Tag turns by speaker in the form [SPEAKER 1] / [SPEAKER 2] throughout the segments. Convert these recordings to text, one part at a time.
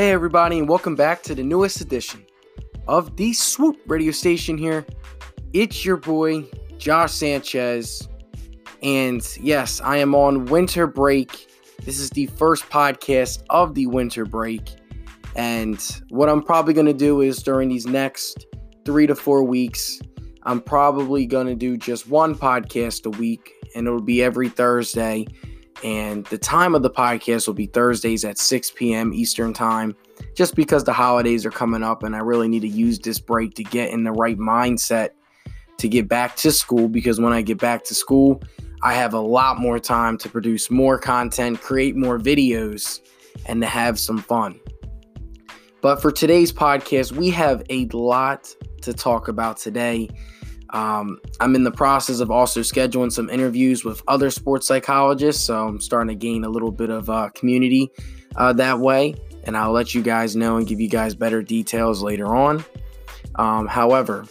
[SPEAKER 1] Hey, everybody, and welcome back to the newest edition of the Swoop radio station here. It's your boy, Josh Sanchez. And yes, I am on winter break. This is the first podcast of the winter break. And what I'm probably going to do is during these next three to four weeks, I'm probably going to do just one podcast a week, and it'll be every Thursday. And the time of the podcast will be Thursdays at 6 p.m. Eastern Time, just because the holidays are coming up and I really need to use this break to get in the right mindset to get back to school. Because when I get back to school, I have a lot more time to produce more content, create more videos, and to have some fun. But for today's podcast, we have a lot to talk about today. Um, I'm in the process of also scheduling some interviews with other sports psychologists, so I'm starting to gain a little bit of uh, community uh, that way, and I'll let you guys know and give you guys better details later on. Um, however,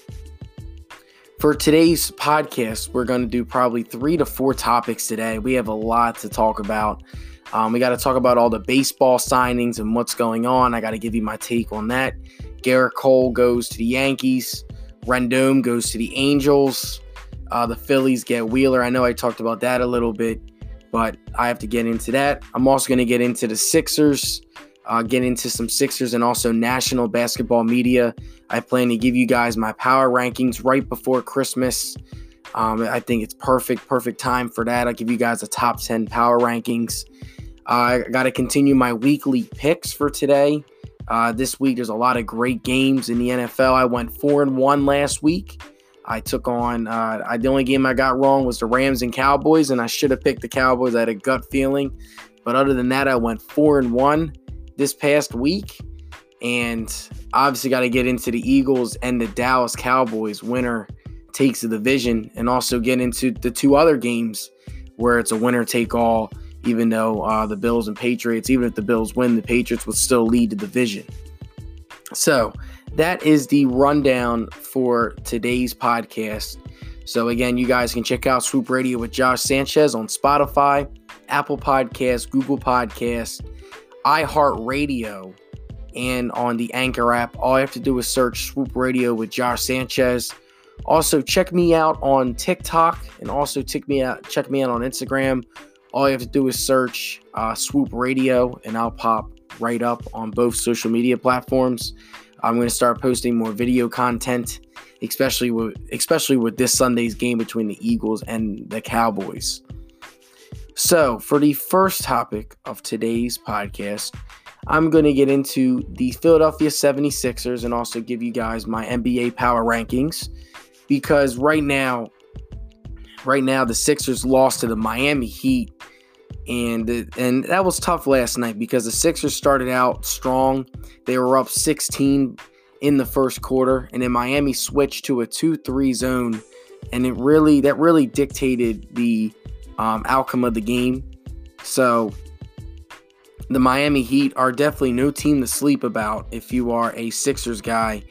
[SPEAKER 1] for today's podcast, we're going to do probably three to four topics today. We have a lot to talk about. Um, we got to talk about all the baseball signings and what's going on. I got to give you my take on that. Gerrit Cole goes to the Yankees. Rendon goes to the Angels. Uh, the Phillies get Wheeler. I know I talked about that a little bit, but I have to get into that. I'm also going to get into the Sixers, uh, get into some Sixers and also national basketball media. I plan to give you guys my power rankings right before Christmas. Um, I think it's perfect, perfect time for that. I'll give you guys a top 10 power rankings. Uh, I got to continue my weekly picks for today. Uh, this week, there's a lot of great games in the NFL. I went four and one last week. I took on uh, I, the only game I got wrong was the Rams and Cowboys, and I should have picked the Cowboys. I had a gut feeling, but other than that, I went four and one this past week, and obviously got to get into the Eagles and the Dallas Cowboys. Winner takes the division, and also get into the two other games where it's a winner take all even though uh, the Bills and Patriots, even if the Bills win, the Patriots would still lead the division. So that is the rundown for today's podcast. So again, you guys can check out Swoop Radio with Josh Sanchez on Spotify, Apple Podcasts, Google Podcasts, iHeartRadio, and on the Anchor app. All you have to do is search Swoop Radio with Josh Sanchez. Also, check me out on TikTok and also check me out check me out on Instagram all you have to do is search uh, Swoop Radio, and I'll pop right up on both social media platforms. I'm going to start posting more video content, especially with especially with this Sunday's game between the Eagles and the Cowboys. So, for the first topic of today's podcast, I'm going to get into the Philadelphia 76ers and also give you guys my NBA power rankings because right now right now the Sixers lost to the Miami Heat and and that was tough last night because the Sixers started out strong. They were up 16 in the first quarter and then Miami switched to a 2-3 zone and it really that really dictated the um, outcome of the game. So the Miami Heat are definitely no team to sleep about if you are a Sixers guy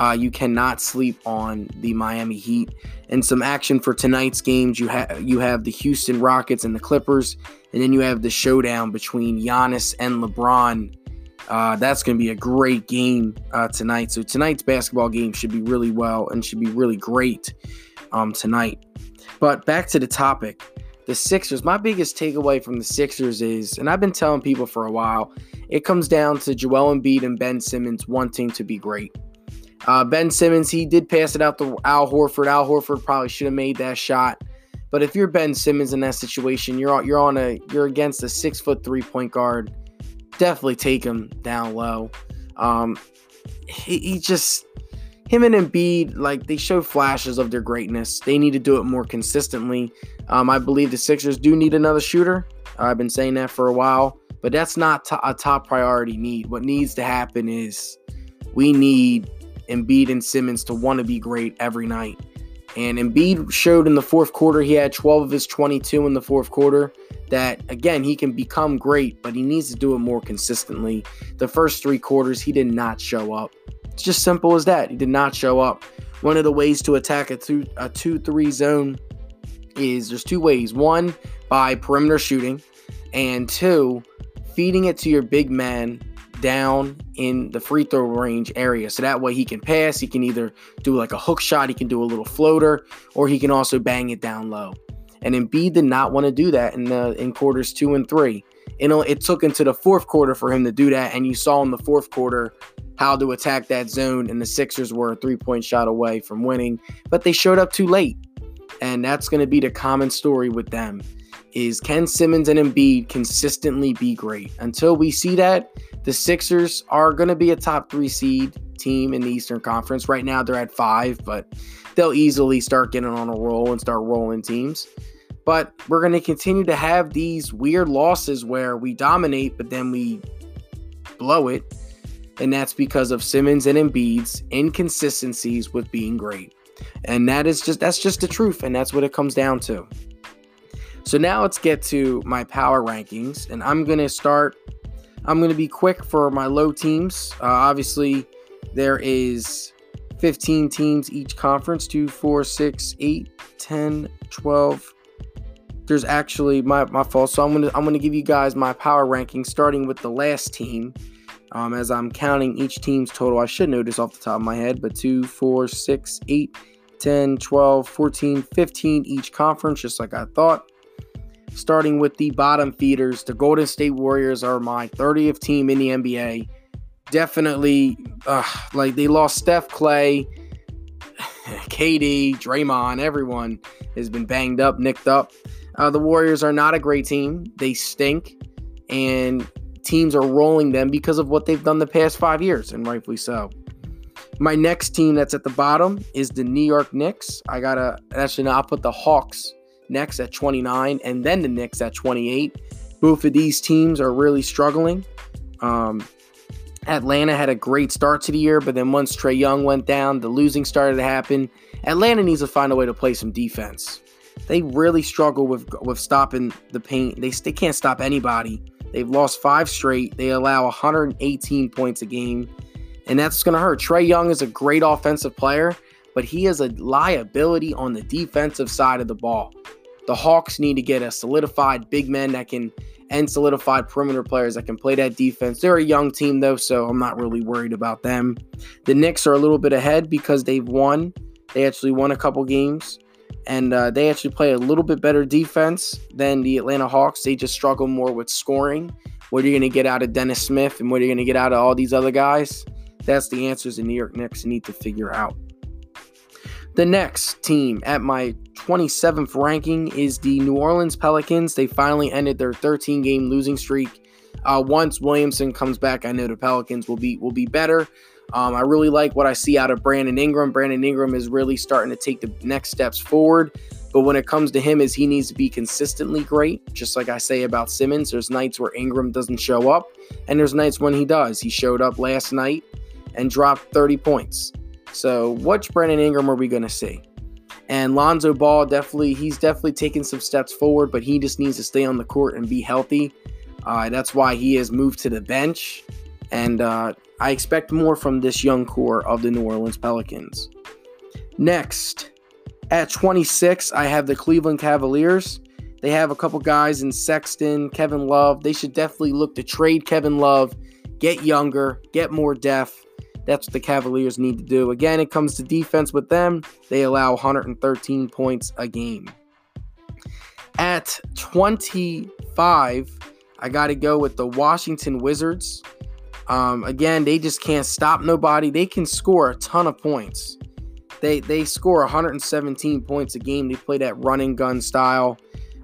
[SPEAKER 1] uh, you cannot sleep on the Miami Heat. And some action for tonight's games. You have you have the Houston Rockets and the Clippers, and then you have the showdown between Giannis and LeBron. Uh, that's going to be a great game uh, tonight. So tonight's basketball game should be really well and should be really great um, tonight. But back to the topic, the Sixers. My biggest takeaway from the Sixers is, and I've been telling people for a while, it comes down to Joel Embiid and Ben Simmons wanting to be great. Uh, ben Simmons, he did pass it out to Al Horford. Al Horford probably should have made that shot. But if you're Ben Simmons in that situation, you're you're on a you're against a six foot three point guard. Definitely take him down low. Um, he, he just him and Embiid like they show flashes of their greatness. They need to do it more consistently. Um, I believe the Sixers do need another shooter. I've been saying that for a while, but that's not a top priority need. What needs to happen is we need Embiid and Simmons to want to be great every night. And Embiid showed in the fourth quarter, he had 12 of his 22 in the fourth quarter, that again, he can become great, but he needs to do it more consistently. The first three quarters, he did not show up. It's just simple as that. He did not show up. One of the ways to attack a 2 a 2 3 zone is there's two ways. One, by perimeter shooting, and two, feeding it to your big man down in the free throw range area. So that way he can pass, he can either do like a hook shot, he can do a little floater, or he can also bang it down low. And Embiid did not want to do that in the in quarters two and three. Know, it took into the fourth quarter for him to do that, and you saw in the fourth quarter how to attack that zone, and the Sixers were a three point shot away from winning, but they showed up too late. And that's going to be the common story with them is Ken Simmons and Embiid consistently be great. Until we see that, the Sixers are going to be a top three seed team in the Eastern Conference. Right now, they're at five, but they'll easily start getting on a roll and start rolling teams. But we're going to continue to have these weird losses where we dominate, but then we blow it. And that's because of Simmons and Embiid's inconsistencies with being great. And that is just that's just the truth, and that's what it comes down to. So now let's get to my power rankings, and I'm gonna start. I'm gonna be quick for my low teams. Uh, obviously, there is 15 teams each conference 2 4 6 8 10 12 there's actually my, my fault so i'm gonna i'm gonna give you guys my power rankings starting with the last team um, as i'm counting each team's total i should know this off the top of my head but 2 4 6 8 10 12 14 15 each conference just like i thought starting with the bottom feeders. The Golden State Warriors are my 30th team in the NBA. Definitely, uh, like they lost Steph Klay, KD, Draymond, everyone has been banged up, nicked up. Uh, the Warriors are not a great team. They stink, and teams are rolling them because of what they've done the past five years, and rightfully so. My next team that's at the bottom is the New York Knicks. I gotta actually, no, I'll put the Hawks next at 29, and then the Knicks at 28. Both of these teams are really struggling. Um, Atlanta had a great start to the year, but then once Trae Young went down, the losing started to happen. Atlanta needs to find a way to play some defense. They really struggle with with stopping the paint. They, they can't stop anybody. They've lost five straight. They allow 118 points a game, and that's going to hurt. Trae Young is a great offensive player, but he is a liability on the defensive side of the ball. The Hawks need to get a solidified big man that can and solidified perimeter players that can play that defense. They're a young team though, so I'm not really worried about them. The Knicks are a little bit ahead because they've won. They actually won a couple games, and uh, they actually play a little bit better defense than the Atlanta Hawks. They just struggle more with scoring. What are you going to get out of Dennis Smith, and what are you going to get out of all these other guys? That's the answers the New York Knicks need to figure out. The next team at my 27th ranking is the New Orleans Pelicans. They finally ended their 13 game losing streak. Uh, once Williamson comes back, I know the Pelicans will be will be better. Um, I really like what I see out of Brandon Ingram. Brandon Ingram is really starting to take the next steps forward. But when it comes to him, is he needs to be consistently great. Just like I say about Simmons, there's nights where Ingram doesn't show up, and there's nights when he does. He showed up last night and dropped 30 points. So, which Brandon Ingram are we going to see? And Lonzo Ball definitely, he's definitely taken some steps forward, but he just needs to stay on the court and be healthy. Uh, that's why he has moved to the bench. And uh, I expect more from this young core of the New Orleans Pelicans. Next, at 26, I have the Cleveland Cavaliers. They have a couple guys in Sexton, Kevin Love. They should definitely look to trade Kevin Love, get younger, get more depth, that's what the Cavaliers need to do. Again, it comes to defense with them. They allow 113 points a game. At 25, I got to go with the Washington Wizards. Um, again, they just can't stop nobody. They can score a ton of points. They they score 117 points a game. They play that running gun style.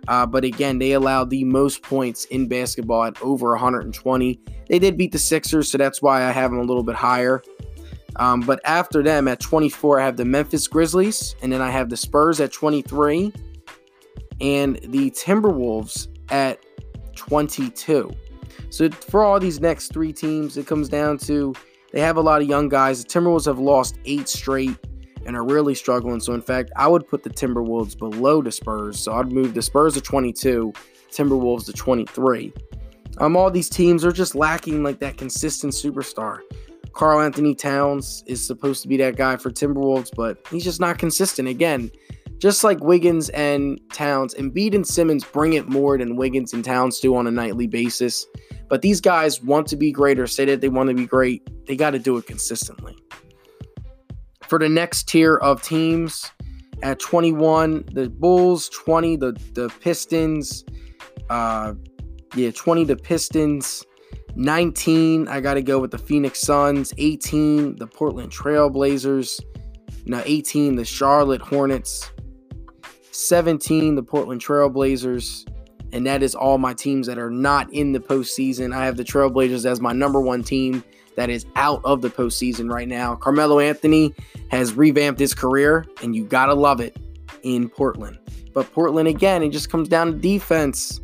[SPEAKER 1] Uh, but again, they allowed the most points in basketball at over 120. They did beat the Sixers, so that's why I have them a little bit higher. Um, but after them at 24, I have the Memphis Grizzlies, and then I have the Spurs at 23, and the Timberwolves at 22. So for all these next three teams, it comes down to they have a lot of young guys. The Timberwolves have lost eight straight and are really struggling. So in fact, I would put the Timberwolves below the Spurs. So I'd move the Spurs to 22, Timberwolves to 23. Um, all these teams are just lacking like that consistent superstar. Karl-Anthony Towns is supposed to be that guy for Timberwolves, but he's just not consistent. Again, just like Wiggins and Towns, Embiid and Simmons bring it more than Wiggins and Towns do on a nightly basis. But these guys want to be great or say that they want to be great. They got to do it consistently. For the next tier of teams, at 21, the Bulls, 20, the, the Pistons, uh, yeah, 20, the Pistons, 19, I got to go with the Phoenix Suns, 18, the Portland Trailblazers, now 18, the Charlotte Hornets, 17, the Portland Trailblazers, and that is all my teams that are not in the postseason. I have the Trailblazers as my number one team that is out of the postseason right now. Carmelo Anthony has revamped his career, and you gotta love it in Portland. But Portland again, it just comes down to defense.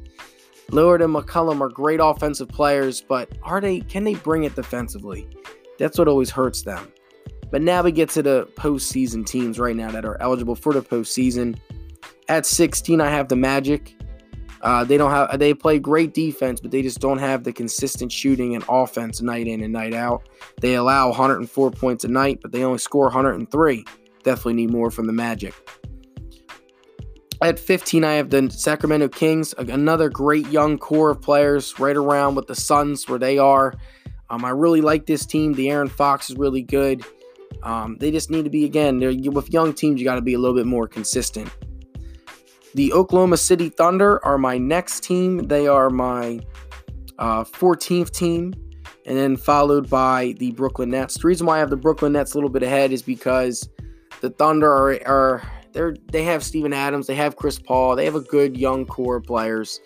[SPEAKER 1] Lillard and McCollum are great offensive players, but are they? Can they bring it defensively? That's what always hurts them. But now we get to the postseason teams right now that are eligible for the postseason. At 16, I have the Magic. Uh, they don't have they play great defense, but they just don't have the consistent shooting and offense night in and night out. They allow 104 points a night, but they only score 103. Definitely need more from the Magic. At 15, I have the Sacramento Kings, another great young core of players right around with the Suns where they are. Um, I really like this team. De'Aaron Fox is really good. Um, they just need to be again. with young teams, you got to be a little bit more consistent. The Oklahoma City Thunder are my next team. They are my uh, 14th team, and then followed by the Brooklyn Nets. The reason why I have the Brooklyn Nets a little bit ahead is because the Thunder are, are they're they have Steven Adams, they have Chris Paul, they have a good young core of players.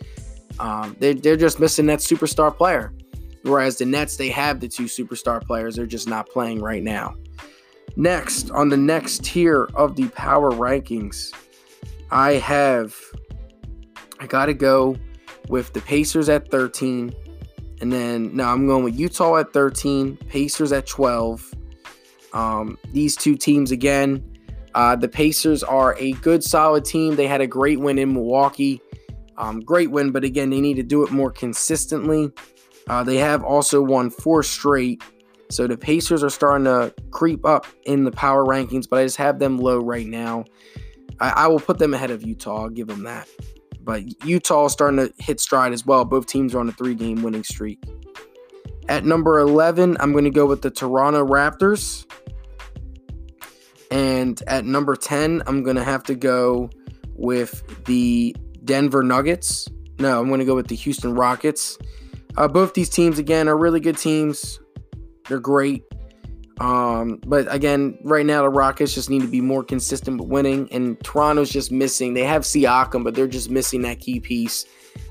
[SPEAKER 1] Um, they're, they're just missing that superstar player. Whereas the Nets, they have the two superstar players, they're just not playing right now. Next, on the next tier of the power rankings, I have I gotta go with the Pacers at 13. And then now I'm going with Utah at 13, Pacers at 12. Um, these two teams again. Uh, the Pacers are a good, solid team. They had a great win in Milwaukee. Um, great win, but again, they need to do it more consistently. Uh, they have also won four straight. So the Pacers are starting to creep up in the power rankings, but I just have them low right now. I, I will put them ahead of Utah. I'll give them that. But Utah is starting to hit stride as well. Both teams are on a three game winning streak. At number 11, I'm going to go with the Toronto Raptors. And at number 10, I'm going to have to go with the Denver Nuggets. No, I'm going to go with the Houston Rockets. Uh, both these teams, again, are really good teams. They're great. Um, but again, right now the Rockets just need to be more consistent with winning, and Toronto's just missing. They have Siakam, but they're just missing that key piece.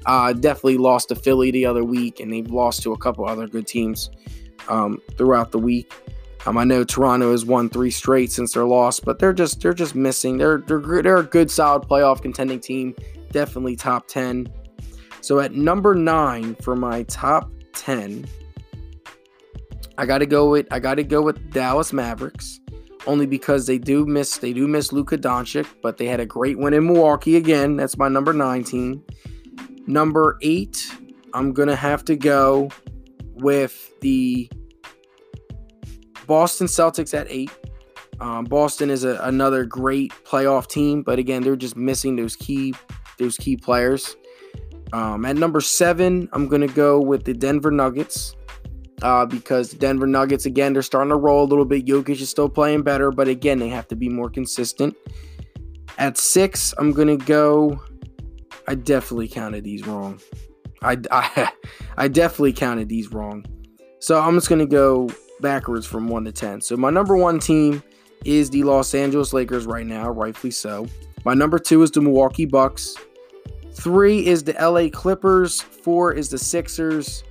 [SPEAKER 1] Uh, definitely lost to Philly the other week, and they've lost to a couple other good teams um, throughout the week. Um, I know Toronto has won three straight since their loss, but they're just they're just missing. They're they're they're a good, solid playoff contending team. Definitely top ten. So at number nine for my top ten. I gotta go with I gotta go with Dallas Mavericks, only because they do miss they do miss Luka Doncic, but they had a great win in Milwaukee again. That's my number 19. Number eight, I'm gonna have to go with the Boston Celtics at eight. Um, Boston is a, another great playoff team, but again, they're just missing those key those key players. Um, at number seven, I'm gonna go with the Denver Nuggets uh, because the Denver Nuggets, again, they're starting to roll a little bit. Jokic is still playing better, but again, they have to be more consistent. At six, I'm going to go. I definitely counted these wrong. I, I, I definitely counted these wrong. So I'm just going to go backwards from 1 to 10. So my number one team is the Los Angeles Lakers right now, rightfully so. My number two is the Milwaukee Bucks. Three is the LA Clippers. Four is the Sixers.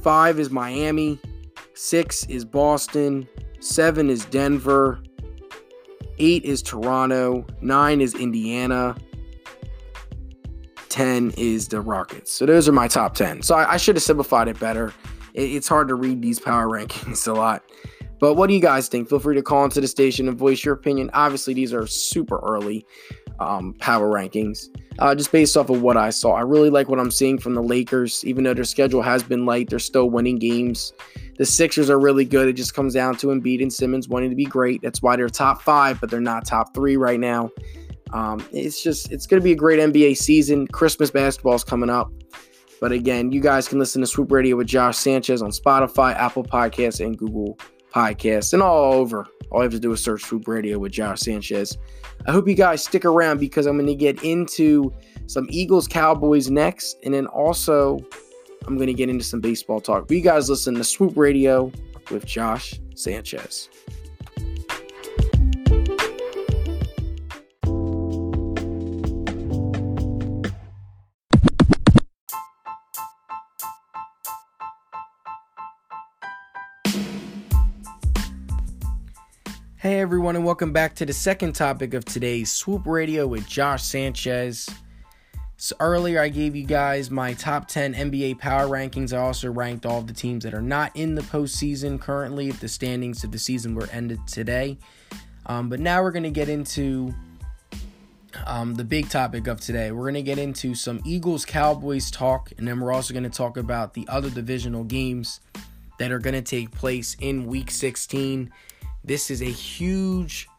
[SPEAKER 1] Five is Miami. Six is Boston. Seven is Denver. Eight is Toronto. Nine is Indiana. 10 is the Rockets. So those are my top 10. So I, I should have simplified it better. It, it's hard to read these power rankings a lot. But what do you guys think? Feel free to call into the station and voice your opinion. Obviously, these are super early um, power rankings, uh, just based off of what I saw. I really like what I'm seeing from the Lakers, even though their schedule has been light, they're still winning games. The Sixers are really good. It just comes down to Embiid and Simmons wanting to be great. That's why they're top five, but they're not top three right now. Um, it's just it's going to be a great NBA season. Christmas basketball is coming up, But again, you guys can listen to Swoop Radio with Josh Sanchez on Spotify, Apple Podcasts, and Google Podcasts, and all over. All you have to do is search Swoop Radio with Josh Sanchez. I hope you guys stick around because I'm going to get into some Eagles Cowboys next, and then also I'm going to get into some baseball talk. But you guys listen to Swoop Radio with Josh Sanchez. Hey everyone, and welcome back to the second topic of today's Swoop Radio with Josh Sanchez. So earlier I gave you guys my top 10 NBA power rankings. I also ranked all the teams that are not in the postseason currently if the standings of the season were ended today. Um, but now we're going to get into um, the big topic of today. We're going to get into some Eagles Cowboys talk, and then we're also going to talk about the other divisional games that are going to take place in week 16. This is a huge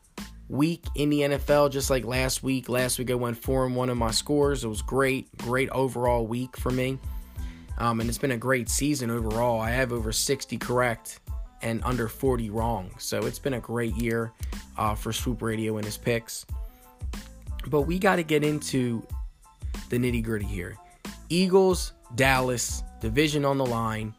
[SPEAKER 1] week in the NFL, just like last week. Last week I went four and one in my scores. It was great, great overall week for me. Um, and it's been a great season overall. I have over 60 correct and under 40 wrong. So it's been a great year uh, for Swoop Radio and his picks. But we got to get into the nitty gritty here. Eagles, Dallas, division on the line.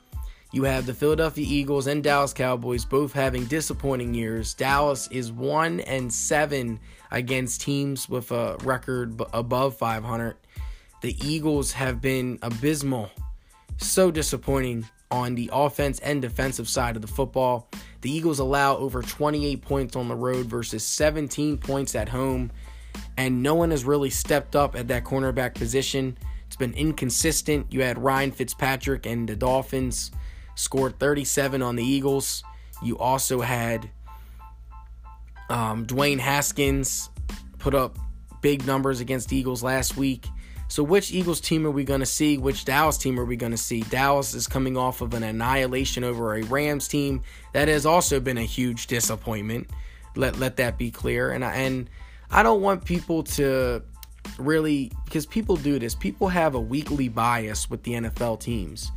[SPEAKER 1] You have the Philadelphia Eagles and Dallas Cowboys both having disappointing years. Dallas is 1 and 7 against teams with a record above 500. The Eagles have been abysmal, so disappointing on the offense and defensive side of the football. The Eagles allow over 28 points on the road versus 17 points at home, and no one has really stepped up at that cornerback position. It's been inconsistent. You had Ryan Fitzpatrick and the Dolphins scored 37 on the Eagles. You also had um, Dwayne Haskins put up big numbers against Eagles last week. So, which Eagles team are we going to see? Which Dallas team are we going to see? Dallas is coming off of an annihilation over a Rams team that has also been a huge disappointment. Let let that be clear. And I, and I don't want people to really because people do this. People have a weekly bias with the NFL teams.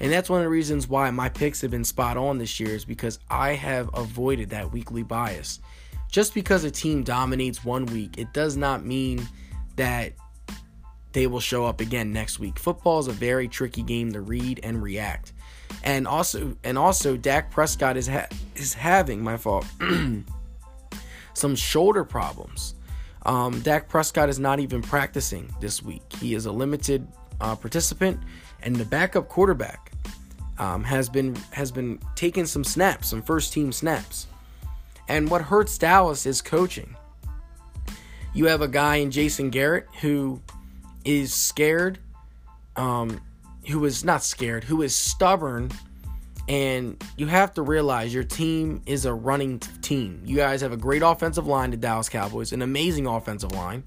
[SPEAKER 1] And that's one of the reasons why my picks have been spot on this year is because I have avoided that weekly bias. Just because a team dominates one week, it does not mean that they will show up again next week. Football is a very tricky game to read and react. And also and also Dak Prescott is ha- is having my fault some shoulder problems. Um, Dak Prescott is not even practicing this week. He is a limited uh, participant, and the backup quarterback um, has been has been taking some snaps, some first team snaps. And what hurts Dallas is coaching. You have a guy in Jason Garrett who is scared, um, who is not scared, who is stubborn, and you have to realize your team is a running team. You guys have a great offensive line, the Dallas Cowboys, an amazing offensive line.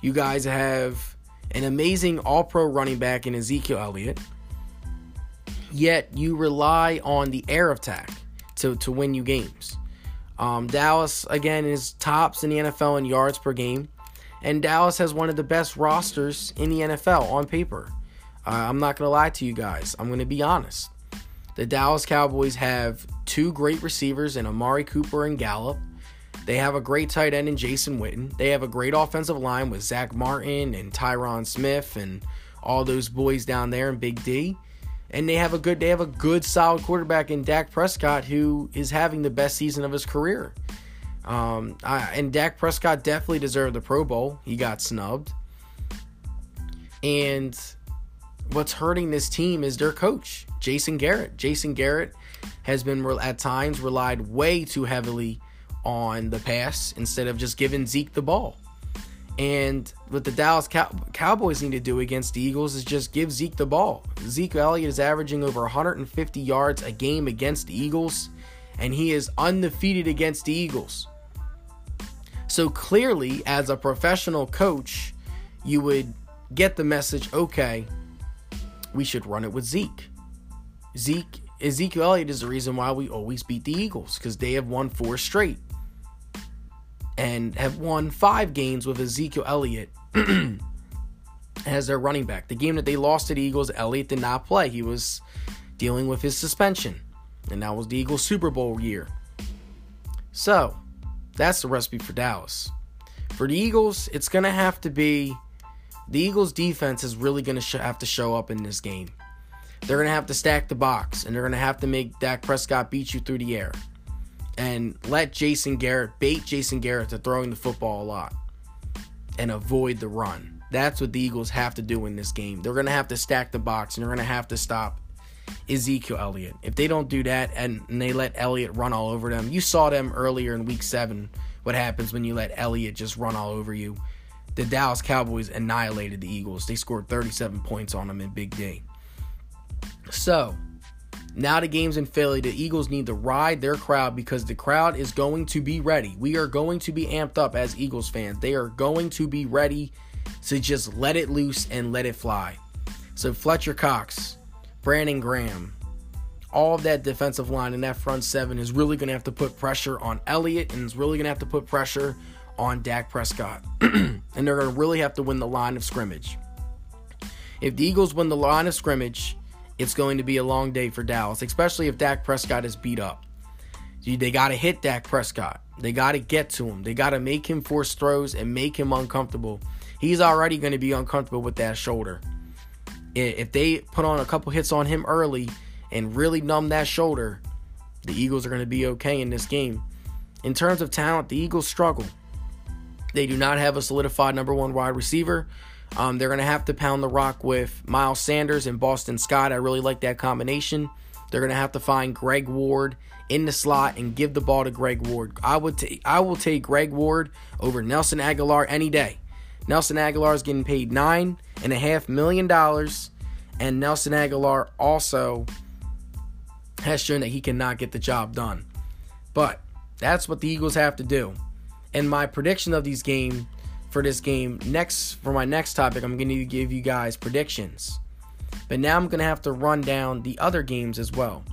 [SPEAKER 1] You guys have an amazing all pro running back in Ezekiel Elliott yet you rely on the air attack to, to win you games. Um, Dallas, again, is tops in the NFL in yards per game, and Dallas has one of the best rosters in the NFL on paper. Uh, I'm not going to lie to you guys, I'm going to be honest. The Dallas Cowboys have two great receivers in Amari Cooper and Gallup. They have a great tight end in Jason Witten. They have a great offensive line with Zack Martin and Tyron Smith and all those boys down there in Big D and they have a good they have a good solid quarterback in Dak Prescott who is having the best season of his career. Um, I, and Dak Prescott definitely deserved the Pro Bowl. He got snubbed. And what's hurting this team is their coach, Jason Garrett. Jason Garrett has been at times relied way too heavily on the pass instead of just giving Zeke the ball. And what the Dallas Cow- Cowboys need to do against the Eagles is just give Zeke the ball. Zeke Elliott is averaging over 150 yards a game against the Eagles, and he is undefeated against the Eagles. So clearly, as a professional coach, you would get the message okay, we should run it with Zeke. Zeke Ezekiel Elliott is the reason why we always beat the Eagles because they have won four straight and have won five games with Ezekiel Elliott as their running back. The game that they lost to the Eagles, Elliott did not play. He was dealing with his suspension, and that was the Eagles' Super Bowl year. So, that's the recipe for Dallas. For the Eagles, it's going to have to be the Eagles' defense is really going to sh- have to show up in this game. They're going to have to stack the box, and they're going to have to make Dak Prescott beat you through the air and let Jason Garrett bait Jason Garrett to throwing the football a lot and avoid the run. That's what the Eagles have to do in this game. They're going to have to stack the box and they're going to have to stop Ezekiel Elliott. If they don't do that and, and they let Elliott run all over them, you saw them earlier in week seven. What happens when you let Elliott just run all over you? The Dallas Cowboys annihilated the Eagles. They scored 37 points on them in Big D. So, now the game's in Philly. The Eagles need to ride their crowd because the crowd is going to be ready. We are going to be amped up as Eagles fans. They are going to be ready to just let it loose and let it fly. So Fletcher Cox, Brandon Graham, all of that defensive line and that front seven is really going to have to put pressure on Elliott and is really going to have to put pressure on Dak Prescott. and they're going to really have to win the line of scrimmage. If the Eagles win the line of scrimmage, it's going to be a long day for Dallas, especially if Dak Prescott is beat up. They got to hit Dak Prescott. They got to get to him. They got to make him force throws and make him uncomfortable. He's already going to be uncomfortable with that shoulder. If they put on a couple hits on him early and really numb that shoulder, the Eagles are going to be okay in this game. In terms of talent, the Eagles struggle. They do not have a solidified number one wide receiver. Um, they're going to have to pound the rock with Miles Sanders and Boston Scott. I really like that combination. They're going to have to find Greg Ward in the slot and give the ball to Greg Ward. I would take I will take Greg Ward over Nelson Agholor any day. Nelson Agholor is getting paid nine and a half million dollars, and Nelson Agholor also has shown that he cannot get the job done. But that's what the Eagles have to do. And my prediction of these games for this game. Next, for my next topic, I'm going to give you guys predictions. But now I'm going to have to run down the other games as well.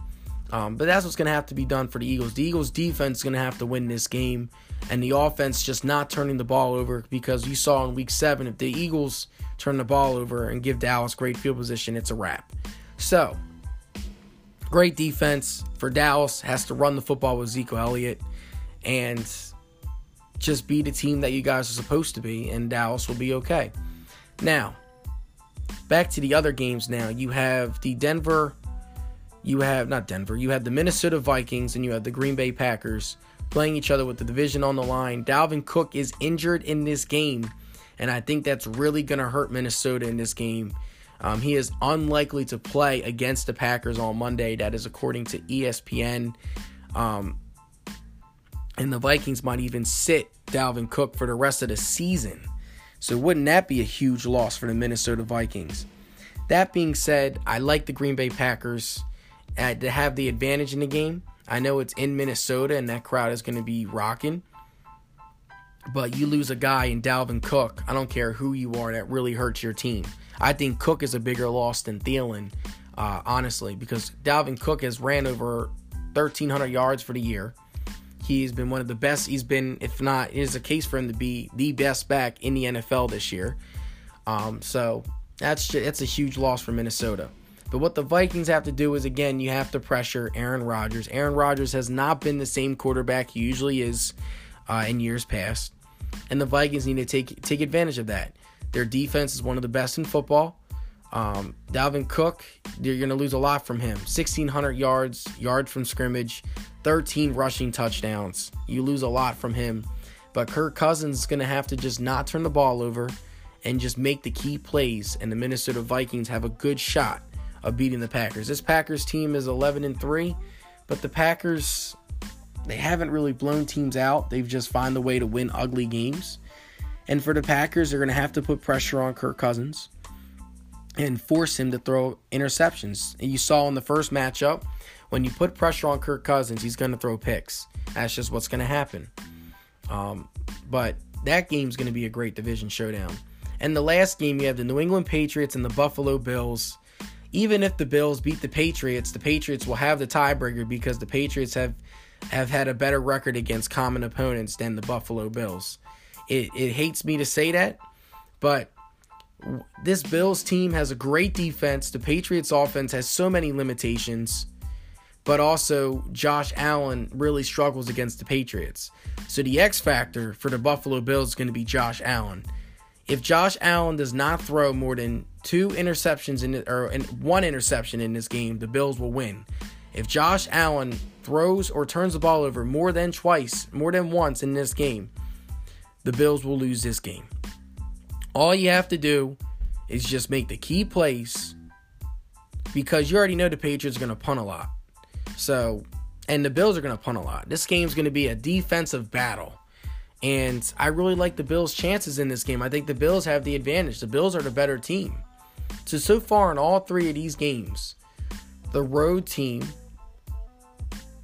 [SPEAKER 1] Um, but that's what's going to have to be done for the Eagles. The Eagles defense is going to have to win this game, and the offense just not turning the ball over because you saw in week seven, if the Eagles turn the ball over and give Dallas great field position, it's a wrap. So, great defense for Dallas has to run the football with Zeke Elliott, and just be the team that you guys are supposed to be, and Dallas will be okay. Now, back to the other games now. You have the Denver, you have, not Denver, you have the Minnesota Vikings, and you have the Green Bay Packers playing each other with the division on the line. Dalvin Cook is injured in this game, and I think that's really going to hurt Minnesota in this game. Um, he is unlikely to play against the Packers on Monday. That is according to ESPN. Um, and the Vikings might even sit Dalvin Cook for the rest of the season. So, wouldn't that be a huge loss for the Minnesota Vikings? That being said, I like the Green Bay Packers to have the advantage in the game. I know it's in Minnesota and that crowd is going to be rocking. But you lose a guy in Dalvin Cook, I don't care who you are, that really hurts your team. I think Cook is a bigger loss than Thielen, uh, honestly, because Dalvin Cook has ran over 1,300 yards for the year. He's been one of the best. He's been, if not, it is a case for him to be the best back in the NFL this year. Um, so that's just, that's a huge loss for Minnesota. But what the Vikings have to do is again, you have to pressure Aaron Rodgers. Aaron Rodgers has not been the same quarterback he usually is uh, in years past, and the Vikings need to take take advantage of that. Their defense is one of the best in football. Um, Dalvin Cook, you're going to lose a lot from him. 1,600 yards, yard from scrimmage, 13 rushing touchdowns. You lose a lot from him. But Kirk Cousins is going to have to just not turn the ball over and just make the key plays. And the Minnesota Vikings have a good shot of beating the Packers. This Packers team is 11 and 3, but the Packers they haven't really blown teams out. They've just found a way to win ugly games. And for the Packers, they're going to have to put pressure on Kirk Cousins and force him to throw interceptions. And you saw in the first matchup, when you put pressure on Kirk Cousins, he's going to throw picks. That's just what's going to happen. Um, but that game's going to be a great division showdown. And the last game, you have the New England Patriots and the Buffalo Bills. Even if the Bills beat the Patriots, the Patriots will have the tiebreaker because the Patriots have have had a better record against common opponents than the Buffalo Bills. It, it hates me to say that, but this Bills team has a great defense. The Patriots offense has so many limitations, but also Josh Allen really struggles against the Patriots. So the X factor for the Buffalo Bills is going to be Josh Allen. If Josh Allen does not throw more than two interceptions in or in one interception in this game, the Bills will win. If Josh Allen throws or turns the ball over more than twice, more than once in this game, the Bills will lose this game. All you have to do is just make the key plays because you already know the Patriots are going to punt a lot. So, and the Bills are going to punt a lot. This game's going to be a defensive battle. And I really like the Bills' chances in this game. I think the Bills have the advantage. The Bills are the better team. So, so far in all three of these games, the road team,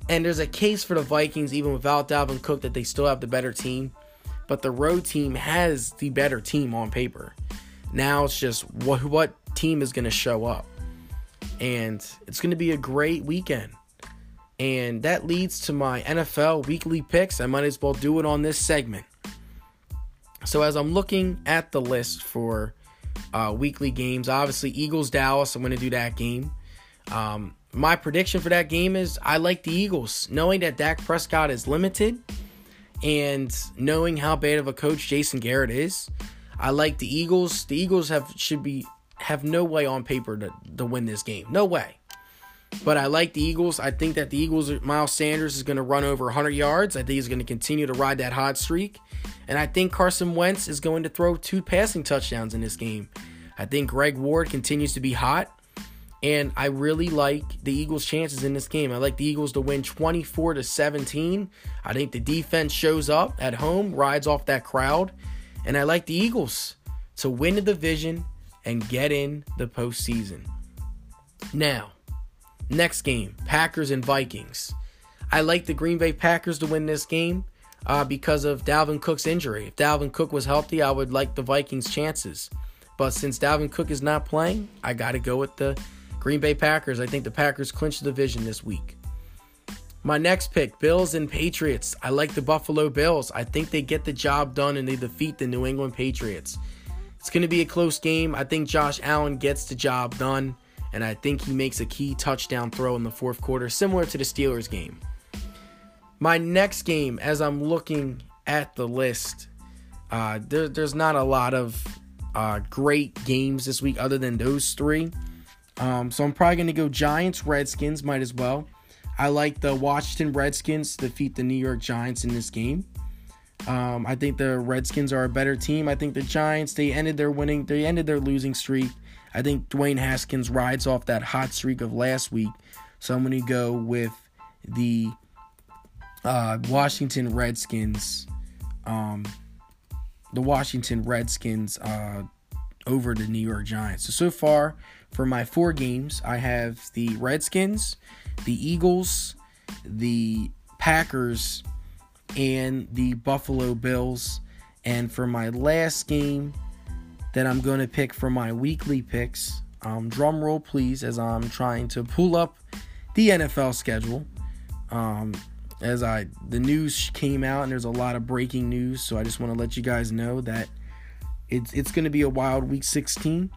[SPEAKER 1] and there's a case for the Vikings, even without Dalvin Cook, that they still have the better team but the road team has the better team on paper. Now it's just what what team is going to show up. And it's going to be a great weekend. And that leads to my NFL weekly picks. I might as well do it on this segment. So as I'm looking at the list for uh, weekly games, obviously Eagles Dallas, I'm going to do that game. Um, my prediction for that game is I like the Eagles, knowing that Dak Prescott is limited and knowing how bad of a coach Jason Garrett is, I like the Eagles. The Eagles have should be have no way on paper to, to win this game. No way. But I like the Eagles. I think that the Eagles, Miles Sanders is going to run over 100 yards. I think he's going to continue to ride that hot streak. And I think Carson Wentz is going to throw two passing touchdowns in this game. I think Greg Ward continues to be hot. And I really like the Eagles' chances in this game. I like the Eagles to win 24 to 17. I think the defense shows up at home, rides off that crowd, and I like the Eagles to win the division and get in the postseason. Now, next game, Packers and Vikings. I like the Green Bay Packers to win this game uh, because of Dalvin Cook's injury. If Dalvin Cook was healthy, I would like the Vikings' chances. But since Dalvin Cook is not playing, I got to go with the Green Bay Packers. I think the Packers clinch the division this week. My next pick, Bills and Patriots. I like the Buffalo Bills. I think they get the job done and they defeat the New England Patriots. It's going to be a close game. I think Josh Allen gets the job done, and I think he makes a key touchdown throw in the fourth quarter, similar to the Steelers game. My next game, as I'm looking at the list, uh, there, there's not a lot of uh, great games this week other than those three. Um, so I'm probably going to go Giants, Redskins, might as well. I like the Washington Redskins to defeat the New York Giants in this game. Um, I think the Redskins are a better team. I think the Giants they ended their winning, they ended their losing streak. I think Dwayne Haskins rides off that hot streak of last week. So I'm going to go with the uh, Washington Redskins. Um, the Washington Redskins uh, over the New York Giants. So so far for my four games, I have the Redskins, the Eagles, the Packers, and the Buffalo Bills. And for my last game that I'm going to pick for my weekly picks, um, drum roll please, as I'm trying to pull up the NFL schedule. Um, as I the news came out and there's a lot of breaking news, so I just want to let you guys know that it's it's going to be a wild week 16.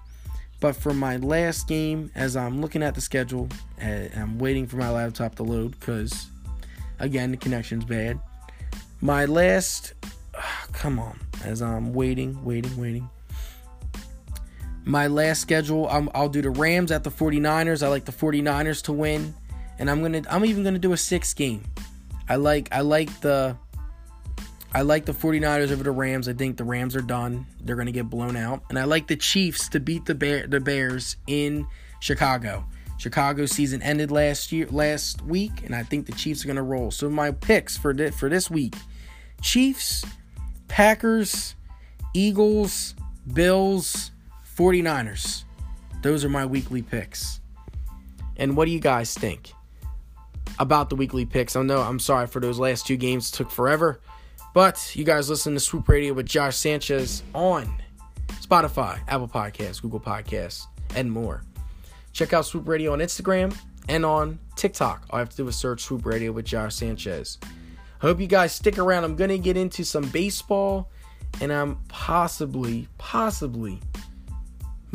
[SPEAKER 1] But for my last game, as I'm looking at the schedule, I'm waiting for my laptop to load because, again, the connection's bad. My last, come on, as I'm waiting, waiting, waiting. My last schedule, i will do the Rams at the 49ers. I like the 49ers to win, and I'm gonna, I'm even gonna do a six game. I like, I like the I like the 49ers over the Rams. I think the Rams are done. They're to get blown out. And I like the Chiefs to beat the Bear, the Bears in Chicago. Chicago season ended last year last week and I think the Chiefs are to roll. So my picks for this, for this week. Chiefs, Packers, Eagles, Bills, 49ers. Those are my weekly picks. And what do you guys think about the weekly picks? I know I'm sorry for those last two games took forever. But you guys listen to Swoop Radio with Josh Sanchez on Spotify, Apple Podcasts, Google Podcasts, and more. Check out Swoop Radio on Instagram and on TikTok. All I have to do is search Swoop Radio with Josh Sanchez. Hope you guys stick around. I'm going to get into some baseball and I'm possibly, possibly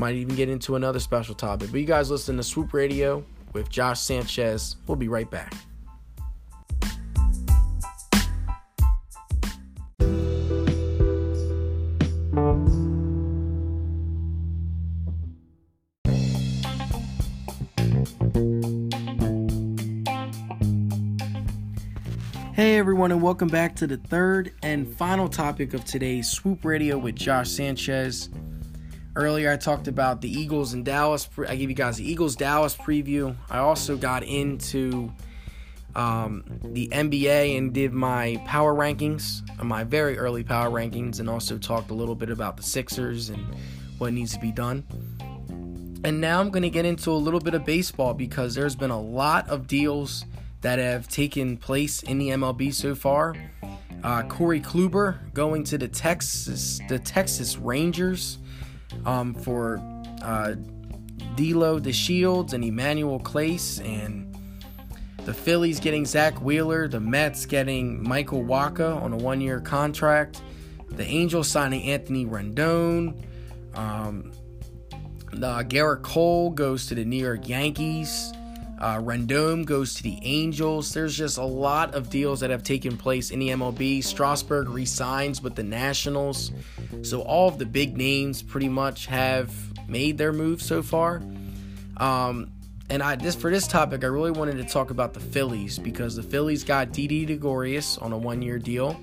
[SPEAKER 1] Might even get into another special topic. But you guys listen to Swoop Radio with Josh Sanchez. We'll be right back. Hey everyone, and welcome back to the third and final topic of today's Swoop Radio with Josh Sanchez. Earlier, I talked about the Eagles and Dallas. I gave you guys the Eagles Dallas preview. I also got into um, the NBA and did my power rankings, my very early power rankings, and also talked a little bit about the Sixers and what needs to be done. And now I'm going to get into a little bit of baseball because there's been a lot of deals that have taken place in the MLB so far. Uh, Corey Kluber going to the Texas the Texas Rangers um, for uh, D'Lo DeShields and Emmanuel Clase, and the Phillies getting Zack Wheeler, the Mets getting Michael Wacha on a one-year contract, the Angels signing Anthony Rendon. Um, uh, Gerrit Cole goes to the New York Yankees. Uh, Rendon goes to the Angels. There's just a lot of deals that have taken place in the MLB. Strasburg resigns with the Nationals. So all of the big names pretty much have made their move so far. Um, and I this for this topic, I really wanted to talk about the Phillies because the Phillies got Didi Gregorius on a one-year deal.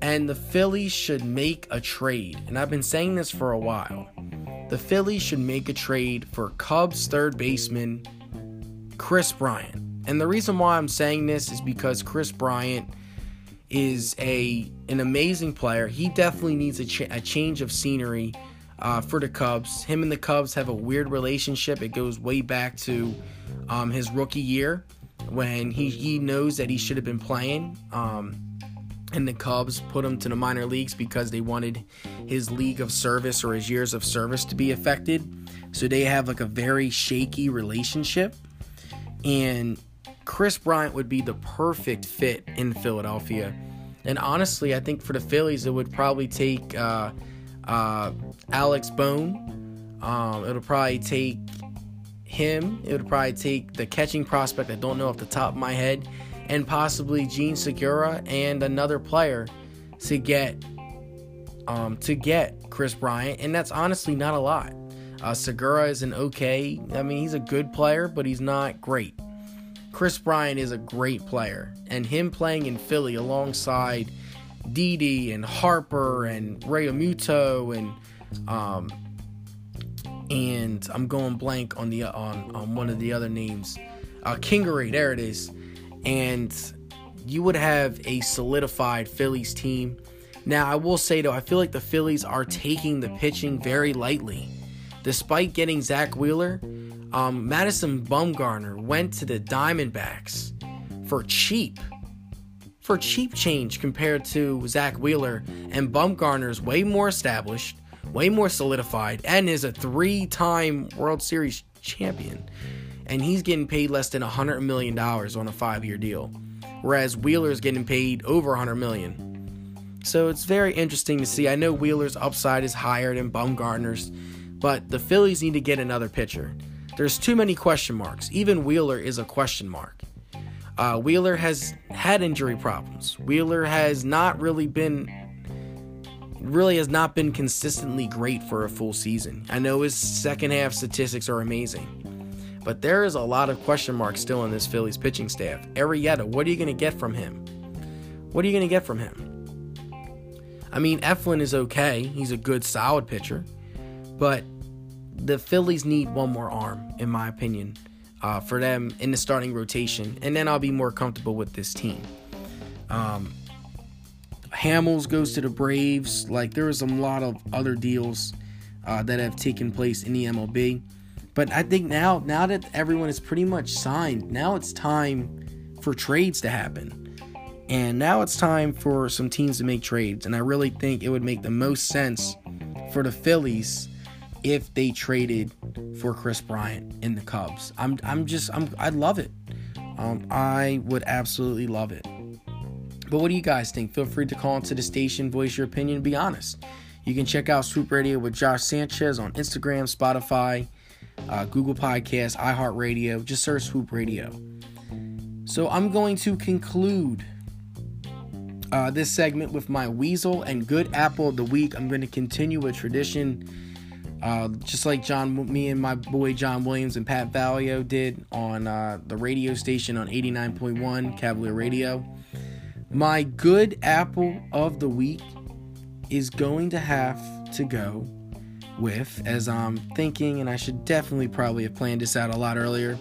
[SPEAKER 1] And the Phillies should make a trade. And I've been saying this for a while. The Phillies should make a trade for Cubs third baseman Kris Bryant. And the reason why I'm saying this is because Kris Bryant is a an amazing player. He definitely needs a, a change of scenery uh, for the Cubs. Him and the Cubs have a weird relationship. It goes way back to um, his rookie year when he, he knows that he should have been playing. Um, and the Cubs put him to the minor leagues because they wanted his league of service or his years of service to be affected. So they have like a very shaky relationship. And Kris Bryant would be the perfect fit in Philadelphia. And honestly, I think for the Phillies, it would probably take uh, uh, Alec Bohm. Um, it'll probably take him. It would probably take the catching prospect I don't know off the top of my head, and possibly Jean Segura and another player to get um, to get Kris Bryant, and that's honestly not a lot. Uh, Segura is an okay. I mean, he's a good player, but he's not great. Kris Bryant is a great player, and him playing in Philly alongside Didi and Harper and Realmuto and um, and I'm going blank on the on on one of the other names, uh, Kingery. There it is, and you would have a solidified Phillies team. Now, I will say though, I feel like the Phillies are taking the pitching very lightly. Despite getting Zack Wheeler, um, Madison Bumgarner went to the Diamondbacks for cheap. For cheap change compared to Zack Wheeler, and Bumgarner's way more established, way more solidified, and is a three time World Series champion. And he's getting paid less than $100 million on a five year deal, whereas Wheeler's getting paid over 100 million. So it's very interesting to see. I know Wheeler's upside is higher than Bumgarner's, but the Phillies need to get another pitcher. There's too many question marks. Even Wheeler is a question mark. Uh, Wheeler has had injury problems. Wheeler has not really been really has not been consistently great for a full season. I know his second half statistics are amazing, but there is a lot of question marks still in this Phillies pitching staff. Arrieta, what are you going to get from him? What are you going to get from him? I mean, Eflin is okay. He's a good, solid pitcher. But the Phillies need one more arm, in my opinion, uh, for them in the starting rotation, and then I'll be more comfortable with this team. Um, Hamels goes to the Braves. Like there was a lot of other deals uh, that have taken place in the MLB, but I think now, now that everyone is pretty much signed, now it's time for trades to happen. And now it's time for some teams to make trades. And I really think it would make the most sense for the Phillies if they traded for Kris Bryant in the Cubs. I'm I'm just I'm I love it. Um, I would absolutely love it. But what do you guys think? Feel free to call into the station, voice your opinion, be honest. You can check out Swoop Radio with Josh Sanchez on Instagram, Spotify, uh, Google Podcasts, iHeartRadio. Just search Swoop Radio. So I'm going to conclude uh, this segment with my Weasel and Good Apple of the Week. I'm going to continue a tradition, uh, just like John, me and my boy John Williams and Pat Valio did on uh, the radio station on 89.1 Cavalier Radio. My Good Apple of the Week is going to have to go with, as I'm thinking, and I should definitely probably have planned this out a lot earlier.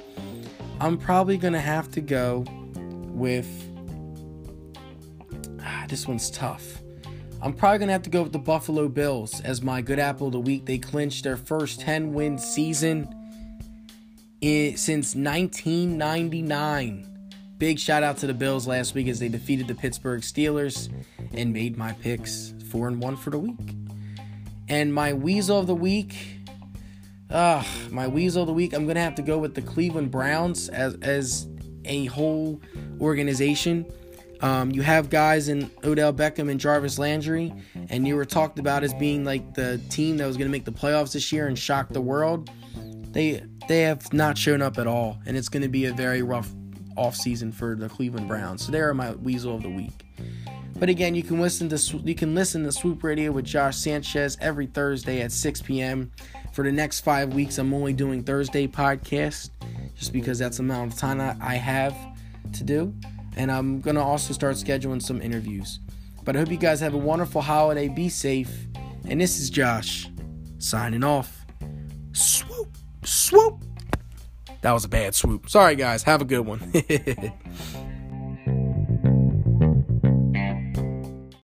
[SPEAKER 1] I'm probably going to have to go with this one's tough. I'm probably going to have to go with the Buffalo Bills as my good apple of the week. They clinched their first 10 win season in, since 1999. Big shout out to the Bills last week as they defeated the Pittsburgh Steelers and made my picks 4 and 1 for the week. And my weasel of the week, ah, my weasel of the week, I'm going to have to go with the Cleveland Browns as as a whole organization. Um, you have guys in Odell Beckham and Jarvis Landry, and you were talked about as being like the team that was going to make the playoffs this year and shock the world. They they have not shown up at all, and it's going to be a very rough offseason for the Cleveland Browns. So they are my weasel of the week. But again, you can listen to you can listen to Swoop Radio with Josh Sanchez every Thursday at 6 p.m. For the next five weeks, I'm only doing Thursday podcast, just because that's the amount of time I have to do and I'm gonna also start scheduling some interviews. But I hope you guys have a wonderful holiday. Be safe. And this is Josh signing off. Swoop, swoop. That was a bad swoop. Sorry, guys. Have a good one.